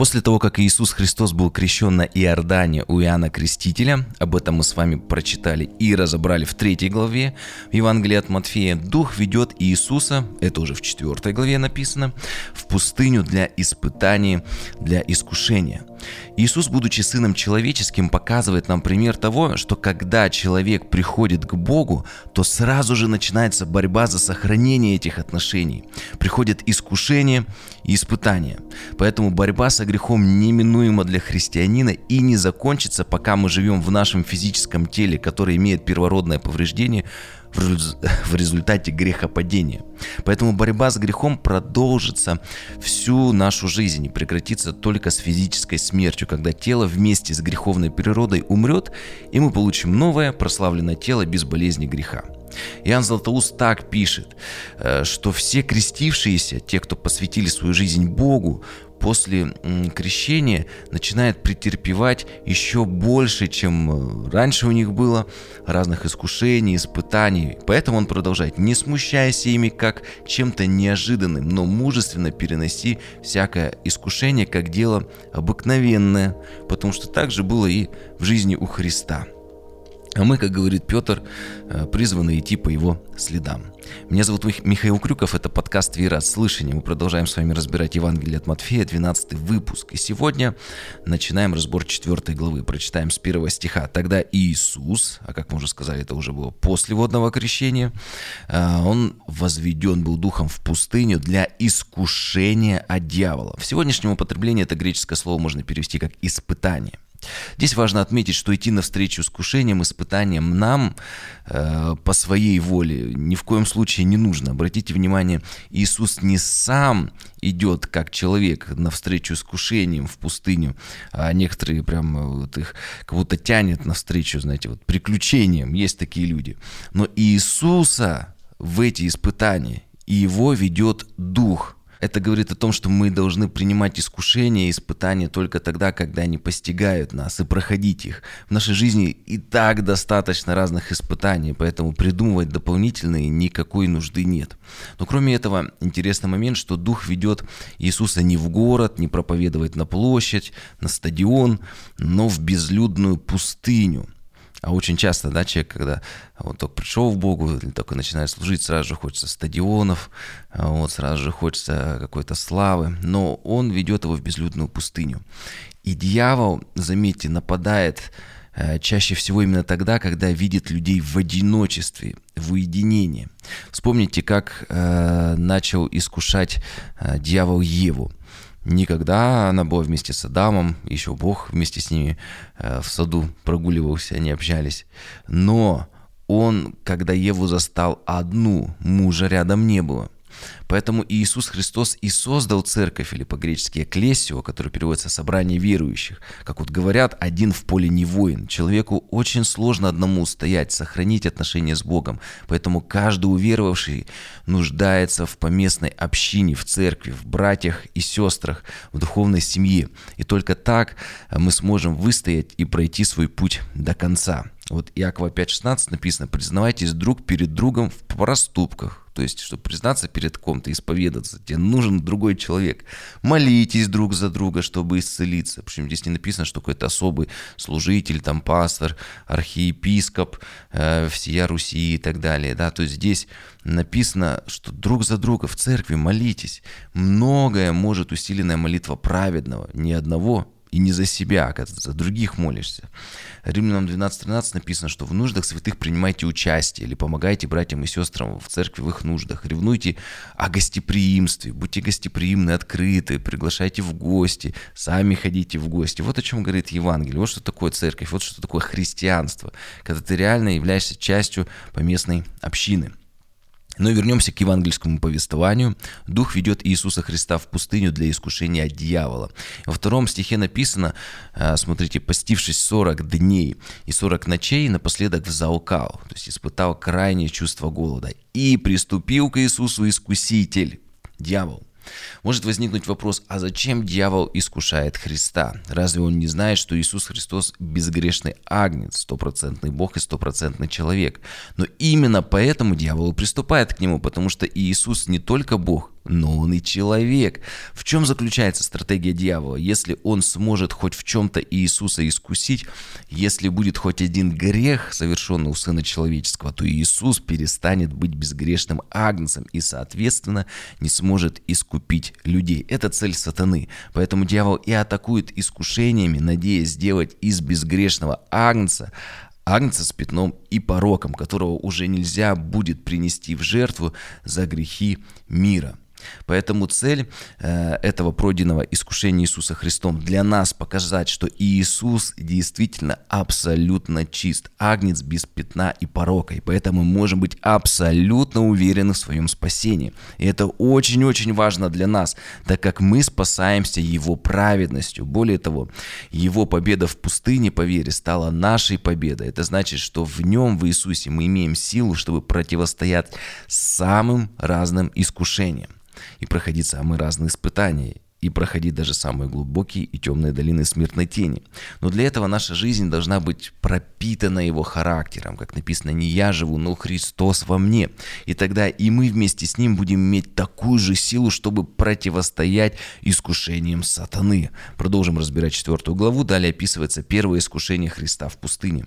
После того, как Иисус Христос был крещен на Иордане у Иоанна Крестителя, об этом мы с вами прочитали и разобрали в третьей главе Евангелия от Матфея, Дух ведет Иисуса, это уже в четвертой главе написано, в пустыню для испытаний, для искушения. Иисус, будучи Сыном Человеческим, показывает нам пример того, что когда человек приходит к Богу, то сразу же начинается борьба за сохранение этих отношений. Приходит искушение и испытание. Поэтому борьба со грехом неминуема для христианина и не закончится, пока мы живем в нашем физическом теле, которое имеет первородное повреждение, в результате грехопадения. Поэтому борьба с грехом продолжится всю нашу жизнь и прекратится только с физической смертью, когда тело вместе с греховной природой умрет, и мы получим новое прославленное тело без болезни греха. Иоанн Златоуст так пишет, э, что все крестившиеся, те, кто посвятили свою жизнь Богу, после крещения начинает претерпевать еще больше, чем э, раньше у них было, разных искушений, испытаний. Поэтому он продолжает, не смущайся ими как чем-то неожиданным, но мужественно переноси всякое искушение как дело обыкновенное, потому что так же было и в жизни у Христа. А мы, как говорит Петр, э, призваны идти по его следам. Меня зовут Михаил Крюков, это подкаст «Вера от слышания». Мы продолжаем с вами разбирать Евангелие от Матфея, 12 выпуск. И сегодня начинаем разбор 4 главы. Прочитаем с первого стиха. «Тогда Иисус, а как мы уже сказали, это уже было после водного крещения, э, он возведен был духом в пустыню для искушения от дьявола». В сегодняшнем употреблении это греческое слово можно перевести как «испытание». Здесь важно отметить, что идти навстречу искушениям, испытаниям нам э, по своей воле ни в коем случае не нужно. Обратите внимание, Иисус не сам идет как человек навстречу искушениям в пустыню, а некоторые прям э, вот их как будто тянет навстречу, знаете, вот приключениям. Есть такие люди. Но Иисуса в эти испытания, и его ведет Дух – это говорит о том, что мы должны принимать искушения и испытания только тогда, когда они постигают нас, и проходить их. В нашей жизни и так достаточно разных испытаний, поэтому придумывать дополнительные никакой нужды нет. Но кроме этого, интересный момент, что Дух ведет Иисуса не в город, не проповедовать на площадь, на стадион, но в безлюдную пустыню – а очень часто, да, человек, когда вот только пришел в Богу, или только начинает служить, сразу же хочется стадионов, а вот сразу же хочется какой-то славы, но он ведет его в безлюдную пустыню. И дьявол, заметьте, нападает э, чаще всего именно тогда, когда видит людей в одиночестве, в уединении. Вспомните, как э, начал искушать э, дьявол Еву. Никогда она была вместе с Адамом, еще Бог вместе с ними э, в саду прогуливался, они общались. Но он, когда Еву застал одну, мужа рядом не было – Поэтому Иисус Христос и создал церковь, или по-гречески «экклесио», который переводится «собрание верующих». Как вот говорят, один в поле не воин. Человеку очень сложно одному стоять, сохранить отношения с Богом. Поэтому каждый уверовавший нуждается в поместной общине, в церкви, в братьях и сестрах, в духовной семье. И только так мы сможем выстоять и пройти свой путь до конца. Вот Иакова 5.16 написано, признавайтесь друг перед другом в проступках. То есть, чтобы признаться перед ком-то, исповедаться, тебе нужен другой человек. Молитесь друг за друга, чтобы исцелиться. Причем здесь не написано, что какой-то особый служитель, там пастор, архиепископ, э, всея Руси и так далее. Да? То есть здесь написано, что друг за друга в церкви молитесь. Многое может усиленная молитва праведного, ни одного и не за себя, а за других молишься. Римлянам 12.13 написано, что в нуждах святых принимайте участие или помогайте братьям и сестрам в церкви в их нуждах. Ревнуйте о гостеприимстве, будьте гостеприимны, открыты, приглашайте в гости, сами ходите в гости. Вот о чем говорит Евангелие. Вот что такое церковь, вот что такое христианство, когда ты реально являешься частью поместной общины. Но вернемся к евангельскому повествованию. Дух ведет Иисуса Христа в пустыню для искушения от дьявола. Во втором стихе написано, э, смотрите, постившись 40 дней и 40 ночей, напоследок взалкал, то есть испытал крайнее чувство голода. И приступил к Иисусу искуситель, дьявол, может возникнуть вопрос, а зачем дьявол искушает Христа? Разве он не знает, что Иисус Христос безгрешный агнец, стопроцентный Бог и стопроцентный человек? Но именно поэтому дьявол приступает к нему, потому что Иисус не только Бог, но он и человек. В чем заключается стратегия дьявола? Если он сможет хоть в чем-то Иисуса искусить, если будет хоть один грех, совершенный у Сына Человеческого, то Иисус перестанет быть безгрешным агнцем и, соответственно, не сможет искупить людей. Это цель сатаны. Поэтому дьявол и атакует искушениями, надеясь сделать из безгрешного агнца агнца с пятном и пороком, которого уже нельзя будет принести в жертву за грехи мира. Поэтому цель э, этого пройденного искушения Иисуса Христом для нас показать, что Иисус действительно абсолютно чист, агнец без пятна и порока, и поэтому мы можем быть абсолютно уверены в своем спасении. И это очень-очень важно для нас, так как мы спасаемся Его праведностью. Более того, Его победа в пустыне по вере стала нашей победой. Это значит, что в Нем, в Иисусе, мы имеем силу, чтобы противостоять самым разным искушениям и проходить самые разные испытания и проходить даже самые глубокие и темные долины смертной тени. Но для этого наша жизнь должна быть пропитана его характером, как написано, не я живу, но Христос во мне. И тогда и мы вместе с ним будем иметь такую же силу, чтобы противостоять искушениям сатаны. Продолжим разбирать четвертую главу, далее описывается первое искушение Христа в пустыне.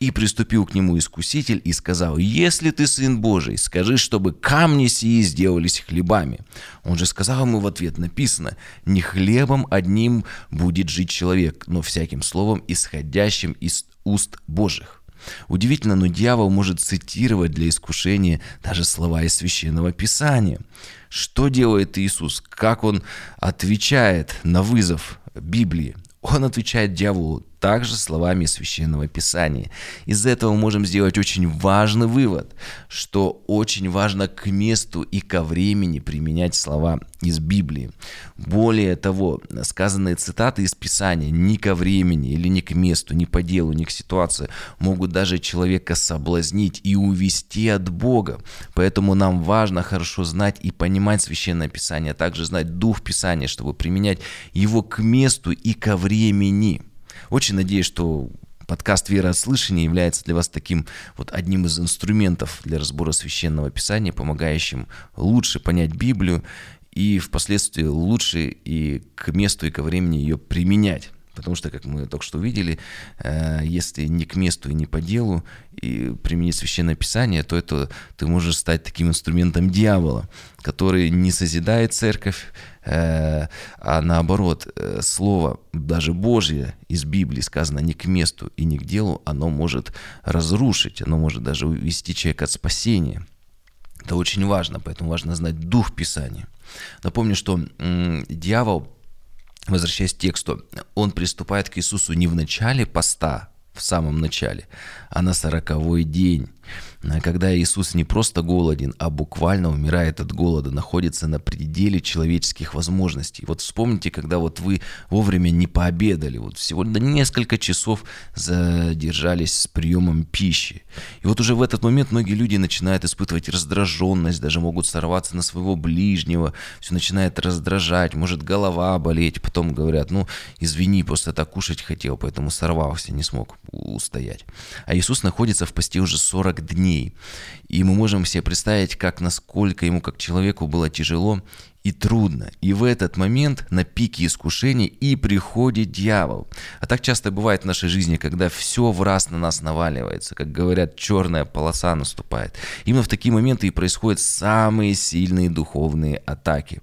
«И приступил к нему искуситель и сказал, если ты сын Божий, скажи, чтобы камни сии сделались хлебами. Он же сказал ему в ответ, написано, не хлебом одним будет жить человек, но всяким словом, исходящим из уст Божьих. Удивительно, но дьявол может цитировать для искушения даже слова из Священного Писания. Что делает Иисус? Как Он отвечает на вызов Библии? Он отвечает дьяволу также словами Священного Писания. Из этого мы можем сделать очень важный вывод, что очень важно к месту и ко времени применять слова из Библии. Более того, сказанные цитаты из Писания ни ко времени или ни к месту, ни по делу, ни к ситуации могут даже человека соблазнить и увести от Бога. Поэтому нам важно хорошо знать и понимать Священное Писание, а также знать Дух Писания, чтобы применять его к месту и ко времени. Очень надеюсь, что подкаст «Вера от слышания» является для вас таким вот одним из инструментов для разбора Священного Писания, помогающим лучше понять Библию и впоследствии лучше и к месту, и ко времени ее применять. Потому что, как мы только что увидели, э, если не к месту и не по делу и применить священное писание, то это ты можешь стать таким инструментом дьявола, который не созидает церковь, э, а наоборот, э, слово даже Божье из Библии сказано не к месту и не к делу, оно может разрушить, оно может даже увести человека от спасения. Это очень важно, поэтому важно знать дух Писания. Напомню, что дьявол возвращаясь к тексту, он приступает к Иисусу не в начале поста, в самом начале, а на сороковой день. А когда Иисус не просто голоден, а буквально умирает от голода, находится на пределе человеческих возможностей. Вот вспомните, когда вот вы вовремя не пообедали, вот всего на несколько часов задержались с приемом пищи. И вот уже в этот момент многие люди начинают испытывать раздраженность, даже могут сорваться на своего ближнего, все начинает раздражать, может голова болеть, потом говорят, ну извини, просто так кушать хотел, поэтому сорвался, не смог устоять. А Иисус находится в посте уже 40 дней, дней. И мы можем себе представить, как насколько ему как человеку было тяжело и трудно. И в этот момент на пике искушений и приходит дьявол. А так часто бывает в нашей жизни, когда все в раз на нас наваливается, как говорят, черная полоса наступает. Именно в такие моменты и происходят самые сильные духовные атаки.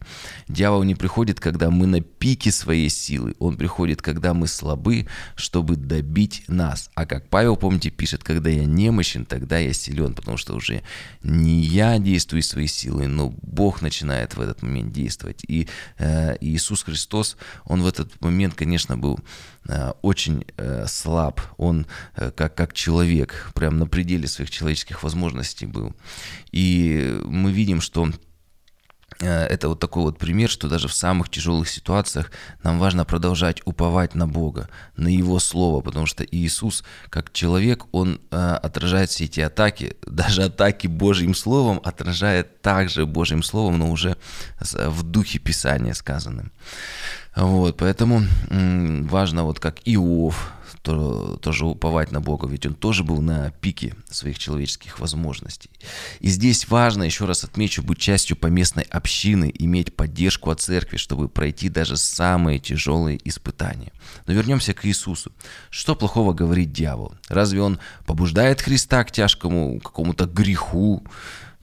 Дьявол не приходит, когда мы на пике своей силы. Он приходит, когда мы слабы, чтобы добить нас. А как Павел, помните, пишет, когда я немощен, тогда я силен, потому что уже не я действую своей силой, но Бог начинает в этот момент действовать. И э, Иисус Христос, он в этот момент, конечно, был э, очень э, слаб. Он э, как, как человек, прям на пределе своих человеческих возможностей был. И мы видим, что это вот такой вот пример, что даже в самых тяжелых ситуациях нам важно продолжать уповать на Бога, на Его Слово, потому что Иисус, как человек, Он э, отражает все эти атаки, даже атаки Божьим Словом отражает также Божьим Словом, но уже в духе Писания сказанным. Вот, поэтому важно, вот как Иов то, тоже уповать на Бога, ведь он тоже был на пике своих человеческих возможностей. И здесь важно, еще раз отмечу, быть частью поместной общины, иметь поддержку от церкви, чтобы пройти даже самые тяжелые испытания. Но вернемся к Иисусу. Что плохого говорит дьявол? Разве он побуждает Христа к тяжкому какому-то греху?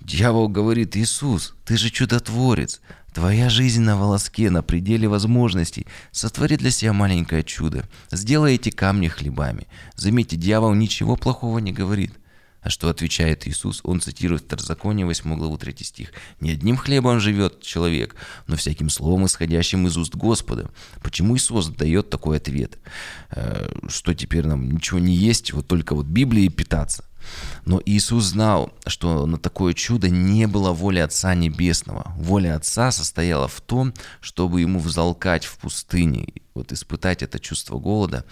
Дьявол говорит, Иисус, ты же чудотворец, Твоя жизнь на волоске, на пределе возможностей. Сотвори для себя маленькое чудо. Сделай эти камни хлебами. Заметьте, дьявол ничего плохого не говорит. А что отвечает Иисус? Он цитирует Второзаконие 8 главу 3 стих. «Не одним хлебом живет человек, но всяким словом, исходящим из уст Господа». Почему Иисус дает такой ответ? Э, что теперь нам ничего не есть, вот только вот Библией питаться? Но Иисус знал, что на такое чудо не было воли Отца Небесного. Воля Отца состояла в том, чтобы ему взалкать в пустыне вот испытать это чувство голода,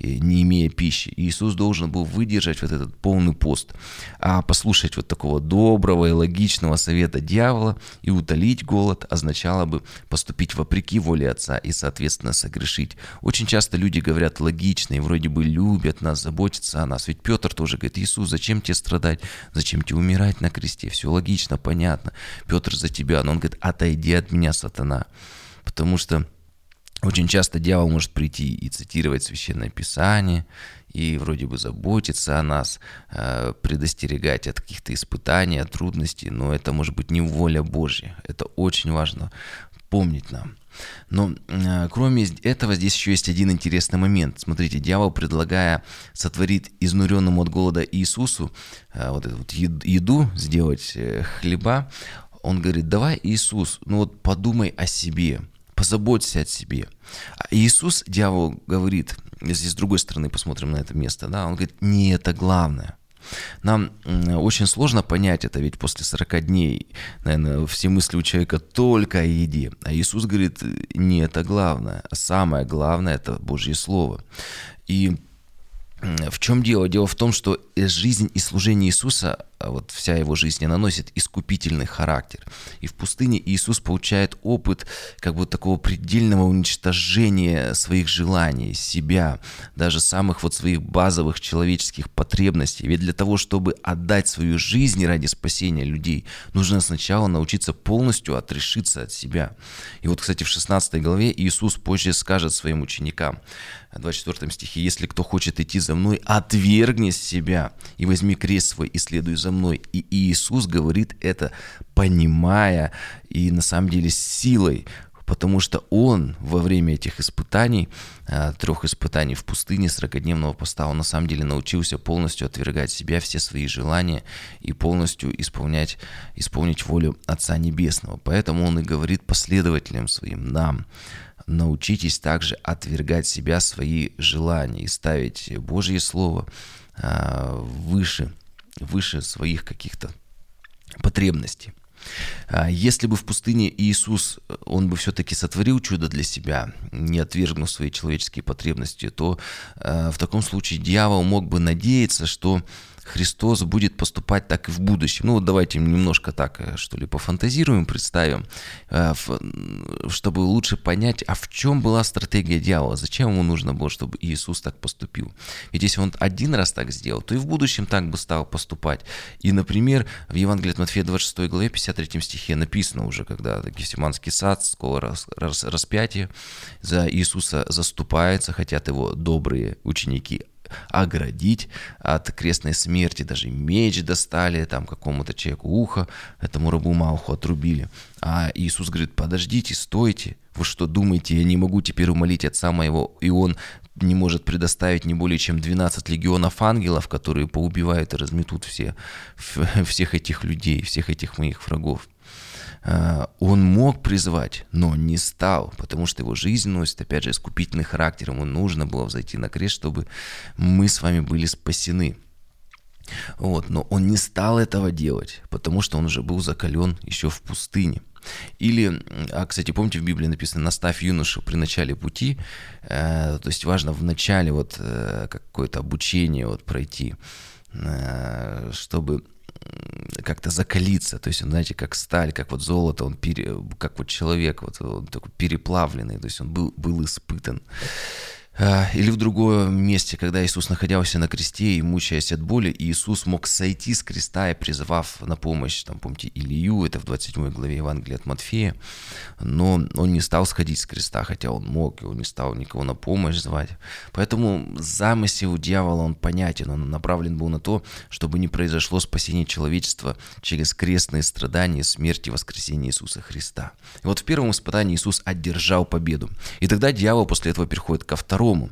не имея пищи. Иисус должен был выдержать вот этот полный пост, а послушать вот такого доброго и логичного совета дьявола и утолить голод означало бы поступить вопреки воле Отца и, соответственно, согрешить. Очень часто люди говорят логично и вроде бы любят нас, заботятся о нас. Ведь Петр тоже говорит, Иисус, зачем тебе страдать? Зачем тебе умирать на кресте? Все логично, понятно. Петр за тебя. Но он говорит, отойди от меня, сатана. Потому что очень часто дьявол может прийти и цитировать священное писание, и вроде бы заботиться о нас, э, предостерегать от каких-то испытаний, от трудностей, но это может быть не воля Божья. Это очень важно помнить нам. Но э, кроме этого, здесь еще есть один интересный момент. Смотрите, дьявол, предлагая сотворить изнуренному от голода Иисусу э, вот эту вот еду, сделать хлеба, он говорит, давай, Иисус, ну вот подумай о себе – позаботься о себе. А Иисус, дьявол, говорит, если с другой стороны посмотрим на это место, да, он говорит, не это главное. Нам очень сложно понять это, ведь после 40 дней, наверное, все мысли у человека только о еде. А Иисус говорит, не это главное, а самое главное – это Божье Слово. И в чем дело? Дело в том, что жизнь и служение Иисуса вот вся его жизнь, она носит искупительный характер. И в пустыне Иисус получает опыт как бы такого предельного уничтожения своих желаний, себя, даже самых вот своих базовых человеческих потребностей. Ведь для того, чтобы отдать свою жизнь ради спасения людей, нужно сначала научиться полностью отрешиться от себя. И вот, кстати, в 16 главе Иисус позже скажет своим ученикам, в 24 стихе, «Если кто хочет идти за мной, отвергни себя и возьми крест свой и следуй за мной. И Иисус говорит это, понимая и на самом деле с силой, потому что он во время этих испытаний, а, трех испытаний в пустыне, 40-дневного поста, он на самом деле научился полностью отвергать себя, все свои желания и полностью исполнять, исполнить волю Отца Небесного. Поэтому он и говорит последователям своим, нам, научитесь также отвергать себя, свои желания и ставить Божье Слово а, выше выше своих каких-то потребностей. А если бы в пустыне Иисус, он бы все-таки сотворил чудо для себя, не отвергнув свои человеческие потребности, то э, в таком случае дьявол мог бы надеяться, что Христос будет поступать так и в будущем. Ну вот давайте немножко так, э, что ли, пофантазируем, представим, э, чтобы лучше понять, а в чем была стратегия дьявола, зачем ему нужно было, чтобы Иисус так поступил. Ведь если он один раз так сделал, то и в будущем так бы стал поступать. И, например, в Евангелии от Матфея 26 главе 53 стихе написано уже, когда Гефсиманский сад, скоро распятие, за Иисуса заступается, хотят его добрые ученики оградить от крестной смерти. Даже меч достали, там какому-то человеку ухо, этому рабу Мауху отрубили. А Иисус говорит, подождите, стойте. Вы что думаете, я не могу теперь умолить Отца моего, и Он не может предоставить не более чем 12 легионов ангелов, которые поубивают и разметут все, всех этих людей, всех этих моих врагов. Э, он мог призвать, но не стал, потому что его жизнь носит, опять же, искупительный характер. Ему нужно было взойти на крест, чтобы мы с вами были спасены. Вот, но он не стал этого делать, потому что он уже был закален еще в пустыне. Или, а, кстати, помните, в Библии написано «наставь юношу при начале пути», э, то есть важно в начале вот э, какое-то обучение вот пройти, э, чтобы как-то закалиться, то есть он, знаете, как сталь, как вот золото, он пере, как вот человек, вот он такой переплавленный, то есть он был, был испытан. А, или в другом месте, когда Иисус находился на кресте и мучаясь от боли, Иисус мог сойти с креста и призывав на помощь, там, помните, Илью, это в 27 главе Евангелия от Матфея, но он не стал сходить с креста, хотя он мог, и он не стал никого на помощь звать. Поэтому замысел дьявола, он понятен, он направлен был на то, чтобы не произошло спасение человечества через крестные страдания, смерть и воскресение Иисуса Христа. И вот в первом испытании Иисус одержал победу. И тогда дьявол после этого переходит ко второму второму.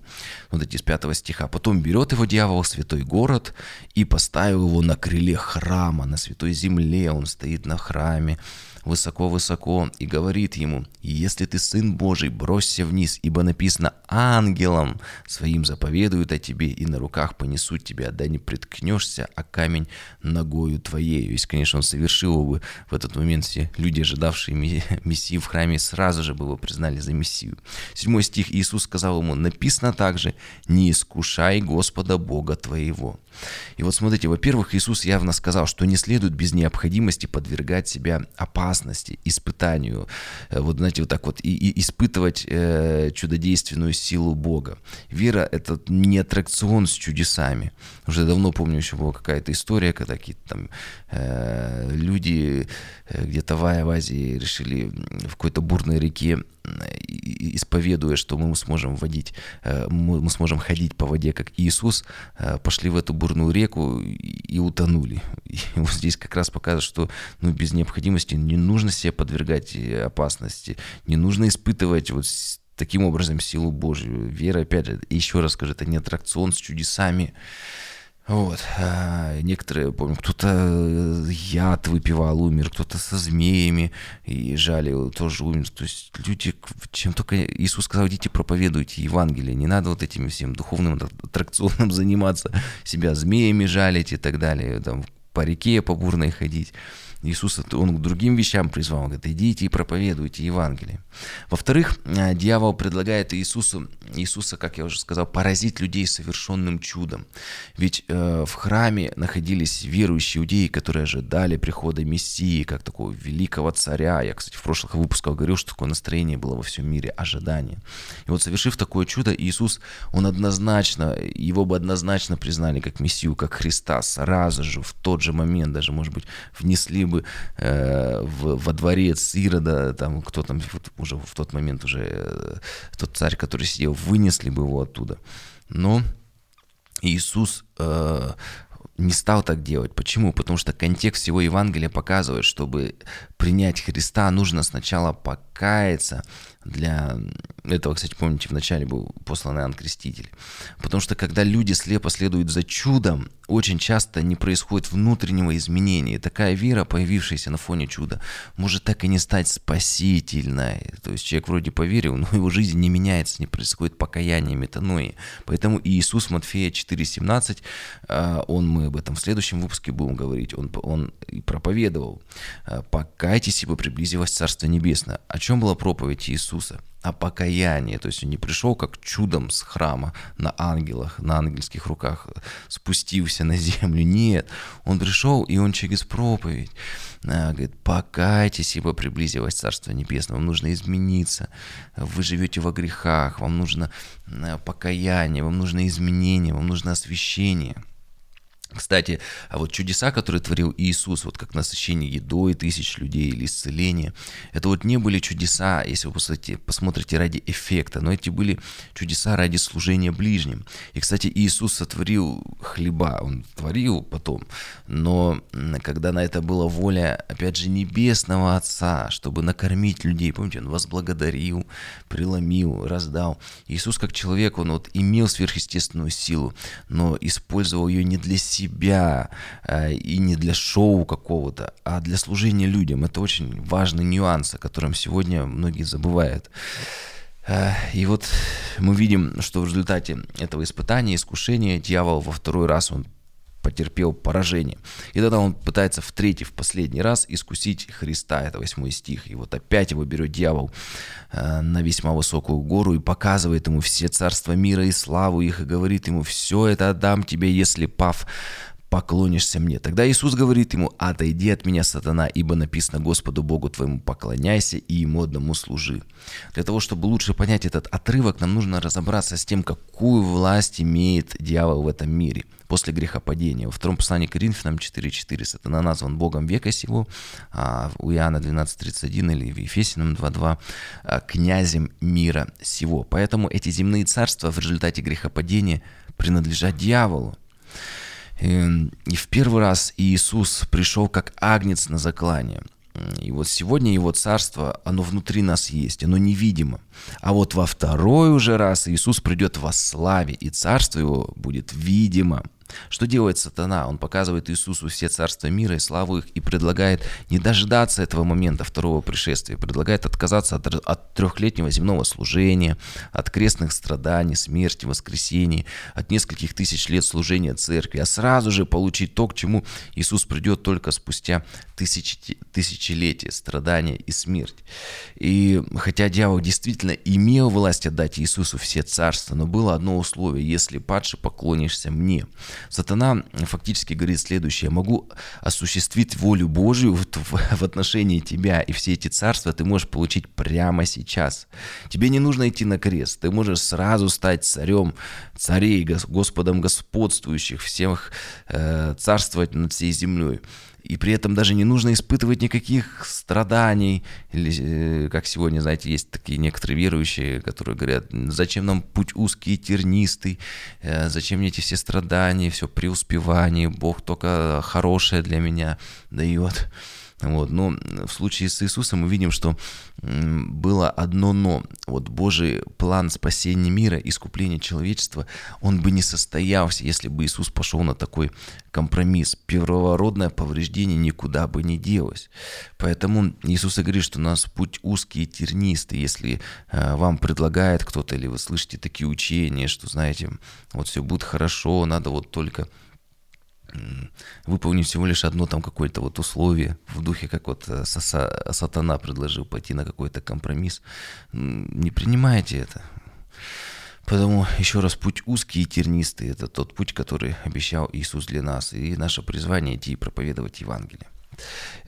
Эти с пятого стиха. Потом берет его дьявол святой город и поставил его на крыле храма, на святой земле. Он стоит на храме высоко-высоко и говорит ему, «Если ты сын Божий, бросься вниз, ибо написано, ангелам своим заповедуют о тебе, и на руках понесут тебя, да не приткнешься, а камень ногою твоей». Если, конечно, он совершил бы в этот момент все люди, ожидавшие Мессии в храме, сразу же бы его признали за Мессию. Седьмой стих Иисус сказал ему, написано также, «Не искушай Господа Бога твоего». И вот смотрите, во-первых, Иисус явно сказал, что не следует без необходимости подвергать себя опасности, испытанию, э, вот знаете, вот так вот, и, и испытывать э, чудодейственную силу Бога. Вера — это не аттракцион с чудесами. Уже давно помню, еще была какая-то история, когда какие-то там э, люди э, где-то в Азии решили в какой-то бурной реке исповедуя, что мы сможем водить, э, мы сможем ходить по воде, как Иисус, э, пошли в эту бурную реку и утонули. И вот здесь как раз показывает, что ну, без необходимости не нужно себя подвергать э, опасности, не нужно испытывать вот таким образом силу Божью. Вера, опять же, еще раз скажу, это не аттракцион с чудесами, вот. А некоторые, помню, кто-то э, яд выпивал, умер, кто-то со змеями и жалил, тоже умер. То есть люди, чем только Иисус сказал, идите проповедуйте Евангелие, не надо вот этим всем духовным аттракционом заниматься, себя змеями жалить и так далее, там, по реке по бурной ходить. Иисус, он к другим вещам призвал, он говорит, идите и проповедуйте Евангелие. Во-вторых, э, дьявол предлагает Иисусу, Иисуса, как я уже сказал, поразить людей совершенным чудом. Ведь э, в храме находились верующие иудеи, которые ожидали прихода Мессии, как такого великого царя. Я, кстати, в прошлых выпусках говорил, что такое настроение было во всем мире, ожидание. И вот совершив такое чудо, Иисус, он однозначно, его бы однозначно признали как Мессию, как Христа, сразу же, в тот же момент, даже, может быть, внесли бы э, в, во дворец Ирода, там, кто там вот, уже в тот момент уже, э, тот царь, который сидел, вынесли бы его оттуда. Но Иисус э, не стал так делать. Почему? Потому что контекст всего Евангелия показывает, чтобы принять Христа, нужно сначала покаяться, для этого, кстати, помните, в начале был послан Иоанн Креститель. Потому что когда люди слепо следуют за чудом, очень часто не происходит внутреннего изменения. И такая вера, появившаяся на фоне чуда, может так и не стать спасительной. То есть человек вроде поверил, но его жизнь не меняется, не происходит покаяние, метанои. Поэтому Иисус Матфея 4,17, а, он, мы об этом в следующем выпуске будем говорить, он, он проповедовал, «А, покайтесь, ибо приблизилось Царство Небесное. О чем была проповедь Иисуса? А покаяние. То есть он не пришел как чудом с храма на ангелах, на ангельских руках спустился на землю. Нет, он пришел, и он через проповедь а, говорит, покайтесь, ибо приблизилось Царство Небесное, вам нужно измениться, вы живете во грехах, вам нужно а, покаяние, вам нужно изменение, вам нужно освящение – кстати, а вот чудеса, которые творил Иисус, вот как насыщение едой тысяч людей или исцеление, это вот не были чудеса, если вы посмотрите, посмотрите ради эффекта, но эти были чудеса ради служения ближним. И, кстати, Иисус сотворил хлеба, Он творил потом, но когда на это была воля, опять же, небесного Отца, чтобы накормить людей, помните, Он возблагодарил, преломил, раздал. Иисус как человек, Он вот имел сверхъестественную силу, но использовал ее не для себя, себя э, и не для шоу какого-то, а для служения людям. Это очень важный нюанс, о котором сегодня многие забывают. Э, и вот мы видим, что в результате этого испытания, искушения, дьявол во второй раз он потерпел поражение. И тогда он пытается в третий, в последний раз искусить Христа, это восьмой стих. И вот опять его берет дьявол э, на весьма высокую гору и показывает ему все царства мира и славу их, и говорит ему, все это отдам тебе, если пав поклонишься мне. Тогда Иисус говорит ему, отойди от меня, сатана, ибо написано Господу Богу твоему поклоняйся и ему одному служи. Для того, чтобы лучше понять этот отрывок, нам нужно разобраться с тем, какую власть имеет дьявол в этом мире после грехопадения. Во втором послании к Коринфянам 4.4 сатана назван Богом века сего, а у Иоанна 12.31 или в Ефесиным 2.2 а, князем мира сего. Поэтому эти земные царства в результате грехопадения принадлежат дьяволу. И в первый раз Иисус пришел как агнец на заклание. И вот сегодня его царство, оно внутри нас есть, оно невидимо. А вот во второй уже раз Иисус придет во славе, и царство его будет видимо. Что делает сатана? Он показывает Иисусу все царства мира и славу их и предлагает не дождаться этого момента второго пришествия, предлагает отказаться от, от трехлетнего земного служения, от крестных страданий, смерти, воскресений, от нескольких тысяч лет служения церкви, а сразу же получить то, к чему Иисус придет только спустя тысячи, тысячелетия страдания и смерть. И хотя дьявол действительно имел власть отдать Иисусу все царства, но было одно условие, если падше поклонишься мне. Сатана фактически говорит следующее. Я могу осуществить волю Божию в, отношении тебя, и все эти царства ты можешь получить прямо сейчас. Тебе не нужно идти на крест. Ты можешь сразу стать царем царей, Господом господствующих, всех э, царствовать над всей землей и при этом даже не нужно испытывать никаких страданий. Или, э, как сегодня, знаете, есть такие некоторые верующие, которые говорят, зачем нам путь узкий тернистый, э, зачем мне эти все страдания, все преуспевание, Бог только хорошее для меня дает. Вот. Но в случае с Иисусом мы видим, что было одно «но». Вот Божий план спасения мира, искупления человечества, он бы не состоялся, если бы Иисус пошел на такой компромисс. Первородное повреждение никуда бы не делось. Поэтому Иисус говорит, что у нас путь узкий и тернистый. Если э, вам предлагает кто-то, или вы слышите такие учения, что, знаете, вот все будет хорошо, надо вот только выполнить всего лишь одно там какое-то вот условие в духе, как вот э, сатана предложил пойти на какой-то компромисс. Не принимайте это. Потому, еще раз, путь узкий и тернистый – это тот путь, который обещал Иисус для нас. И наше призвание – идти и проповедовать Евангелие.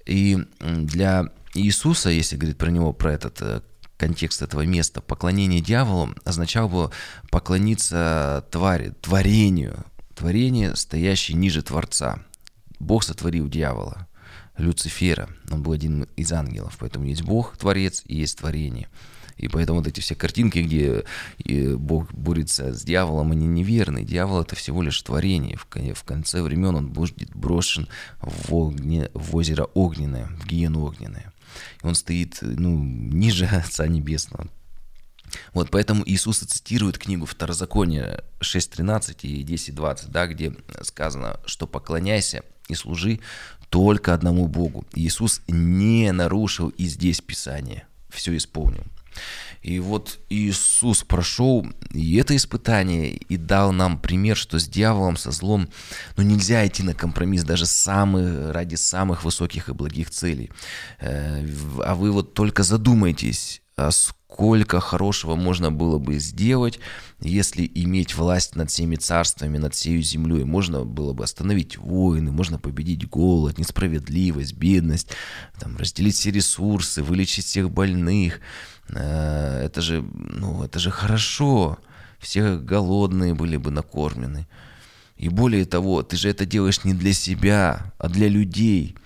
И для Иисуса, если говорить про него, про этот э, контекст этого места, поклонение дьяволу означало бы поклониться твари, творению, Творение, стоящее ниже Творца. Бог сотворил дьявола, Люцифера. Он был один из ангелов. Поэтому есть Бог, Творец, и есть творение. И поэтому вот эти все картинки, где Бог борется с дьяволом, они неверны. Дьявол это всего лишь творение. В конце времен он будет брошен в, огне, в озеро огненное, в гиену огненное. И он стоит ну, ниже Отца Небесного. Вот поэтому Иисус цитирует книгу Второзакония 6.13 и 10.20, да, где сказано, что поклоняйся и служи только одному Богу. Иисус не нарушил и здесь Писание, все исполнил. И вот Иисус прошел и это испытание, и дал нам пример, что с дьяволом, со злом, ну нельзя идти на компромисс даже самых, ради самых высоких и благих целей. Э, а вы вот только задумайтесь, сколько хорошего можно было бы сделать, если иметь власть над всеми царствами, над всей землей. Можно было бы остановить войны, можно победить голод, несправедливость, бедность, там, разделить все ресурсы, вылечить всех больных. Э, это же, ну, это же хорошо. Все голодные были бы накормлены. И более того, ты же это делаешь не для себя, а для людей.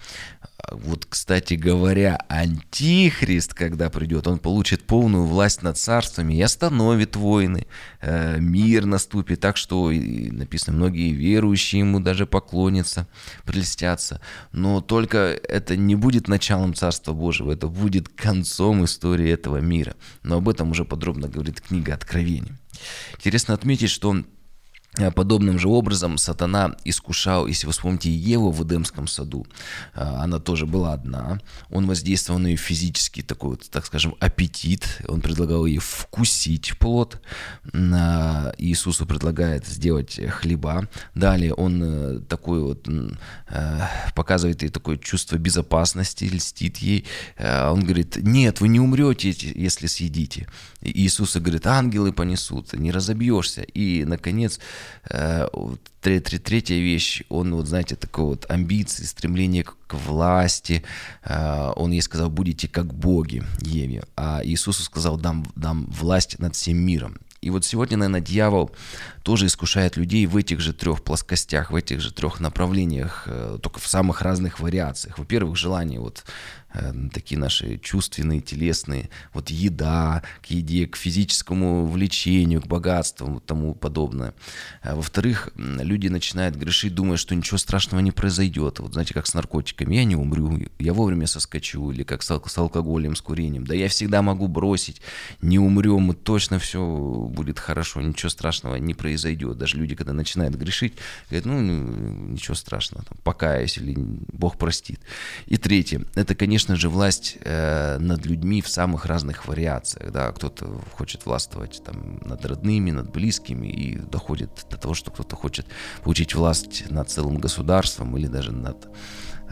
Вот, кстати говоря, антихрист, когда придет, он получит полную власть над царствами и остановит войны, э, мир наступит, так что написано, многие верующие ему даже поклонятся, прелестятся. Но только это не будет началом Царства Божьего, это будет концом истории этого мира. Но об этом уже подробно говорит книга Откровений. Интересно отметить, что Э, подобным же образом сатана искушал, если вы вспомните Еву в Эдемском саду, э, она тоже была одна, он воздействовал на ее физический такой вот, так скажем, аппетит, он предлагал ей вкусить плод, Иисусу предлагает сделать хлеба, далее он э, такой вот показывает ей такое чувство безопасности, льстит ей, он говорит, нет, вы не умрете, если съедите. И Иисус говорит, ангелы понесут, не разобьешься. И, наконец, Третья вещь, он, вот знаете, такой вот амбиции, стремление к власти. Он ей сказал, будете как боги, Еве. А Иисусу сказал, дам, дам власть над всем миром. И вот сегодня, наверное, дьявол тоже искушает людей в этих же трех плоскостях, в этих же трех направлениях, э, только в самых разных вариациях. Во-первых, желание вот Э, такие наши чувственные, телесные, вот еда, к еде, к физическому влечению, к богатству тому подобное. А во-вторых, люди начинают грешить, думая, что ничего страшного не произойдет. Вот знаете, как с наркотиками, я не умру, я вовремя соскочу, или как с алкоголем, с курением, да я всегда могу бросить, не умрем, и точно все будет хорошо, ничего страшного не произойдет. Даже люди, когда начинают грешить, говорят, ну, ничего страшного, там, покаясь, или Бог простит. И третье, это, конечно же, власть э, над людьми в самых разных вариациях. Да? Кто-то хочет властвовать там, над родными, над близкими, и доходит до того, что кто-то хочет получить власть над целым государством или даже над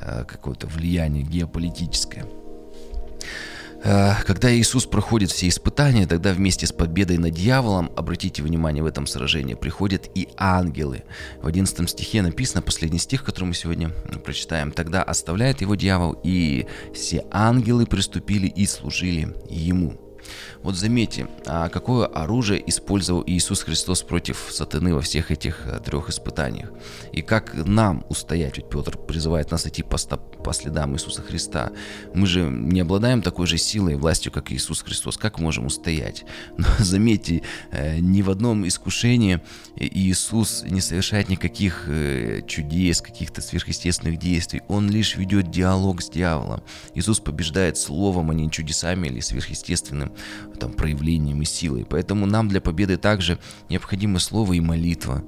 э, какое-то влияние геополитическое. Э, когда Иисус проходит все испытания, тогда вместе с победой над дьяволом, обратите внимание, в этом сражении приходят и ангелы. В 11 стихе написано, последний стих, который мы сегодня прочитаем, «Тогда оставляет его дьявол, и все ангелы приступили и служили ему». Вот заметьте, а какое оружие использовал Иисус Христос против сатаны во всех этих э, трех испытаниях? И как нам устоять? Ведь Петр призывает нас идти по, стоп, по следам Иисуса Христа. Мы же не обладаем такой же силой и властью, как Иисус Христос. Как можем устоять? Но заметьте, э, ни в одном искушении Иисус не совершает никаких э, чудес, каких-то сверхъестественных действий. Он лишь ведет диалог с дьяволом. Иисус побеждает словом, а не чудесами или сверхъестественным там, проявлением и силой. Поэтому нам для победы также необходимо слово и молитва.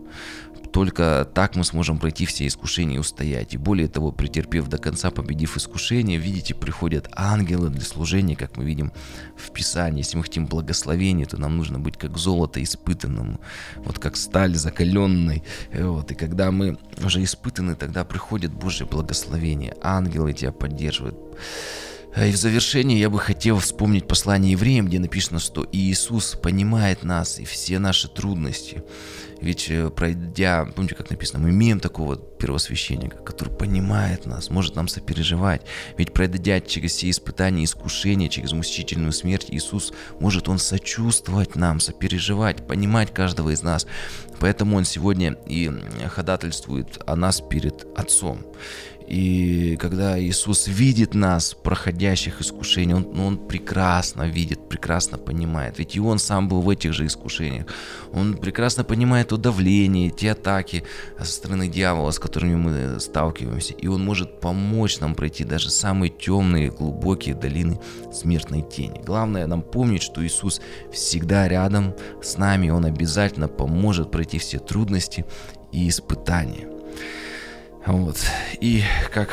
Только так мы сможем пройти все искушения и устоять. И более того, претерпев до конца, победив искушение, видите, приходят ангелы для служения, как мы видим в Писании. Если мы хотим благословения, то нам нужно быть как золото испытанному, вот как сталь закаленной. Вот. И когда мы уже испытаны, тогда приходит Божье благословение. Ангелы тебя поддерживают. А и в завершение я бы хотел вспомнить послание евреям, где написано, что Иисус понимает нас и все наши трудности. Ведь э, пройдя, помните, как написано, мы имеем такого первосвященника, который понимает нас, может нам сопереживать. Ведь пройдя через все испытания, искушения, через мучительную смерть, Иисус может Он сочувствовать нам, сопереживать, понимать каждого из нас. Поэтому Он сегодня и ходатайствует о нас перед Отцом. И когда Иисус видит нас, проходящих искушений, он, ну, он прекрасно видит, прекрасно понимает. Ведь и Он сам был в этих же искушениях. Он прекрасно понимает то давление, те атаки со стороны дьявола, с которыми мы сталкиваемся. И Он может помочь нам пройти даже самые темные, глубокие долины смертной тени. Главное нам помнить, что Иисус всегда рядом с нами. Он обязательно поможет пройти все трудности и испытания. Вот. И как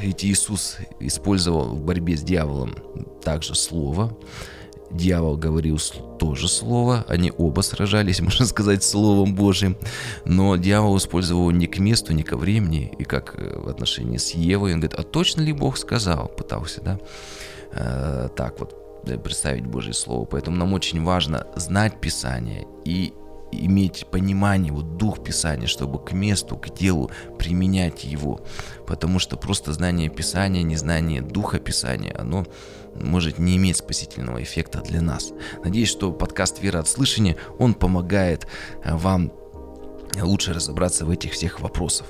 ведь Иисус использовал в борьбе с дьяволом также слово, дьявол говорил тоже слово, они оба сражались, можно сказать, словом Божьим, но дьявол использовал не к месту, не ко времени, и как э, в отношении с Евой, он говорит, а точно ли Бог сказал, пытался, да, э, так вот представить Божье Слово, поэтому нам очень важно знать Писание и иметь понимание, вот дух Писания, чтобы к месту, к делу применять его. Потому что просто знание Писания, незнание духа Писания, оно может не иметь спасительного эффекта для нас. Надеюсь, что подкаст «Вера от слышания», он помогает э, вам лучше разобраться в этих всех вопросах.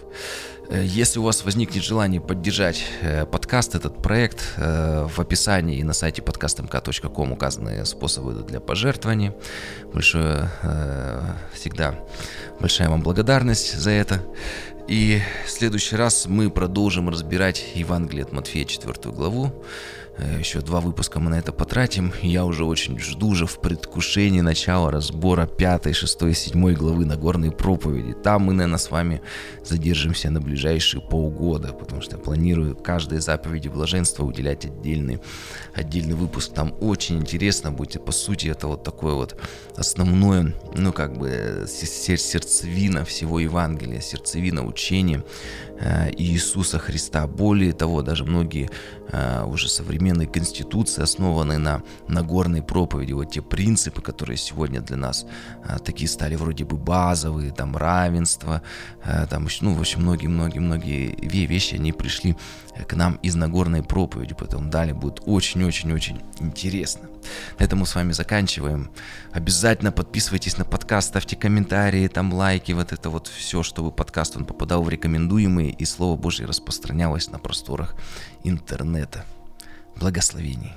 Э, если у вас возникнет желание поддержать э, подкаст, этот проект, э, в описании и на сайте podcastmk.com указаны способы для пожертвования. Большое всегда большая вам благодарность за это. И в следующий раз мы продолжим разбирать Евангелие от Матфея 4 главу. Э, Еще два выпуска мы на это потратим. Я уже очень жду же в предвкушении начала разбора 5, 6, 7 главы Нагорной проповеди. Там мы, наверное, с вами задержимся на ближайшие полгода, потому что я планирую каждой заповеди блаженства уделять отдельный, отдельный выпуск. Там очень интересно будет. По сути, это вот такое вот основное, ну как бы сердцевина всего Евангелия, сердцевина учения э, Иисуса Христа. Более того, даже многие э, уже современные конституции, основанной на Нагорной проповеди. Вот те принципы, которые сегодня для нас а, такие стали вроде бы базовые, там равенство, там, ну, в общем, многие-многие-многие вещи, они пришли к нам из Нагорной проповеди, поэтому далее будет очень-очень-очень интересно. На этом мы с вами заканчиваем. Обязательно подписывайтесь на подкаст, ставьте комментарии, там лайки, вот это вот все, чтобы подкаст он попадал в рекомендуемые и Слово Божье распространялось на просторах интернета. Благословений.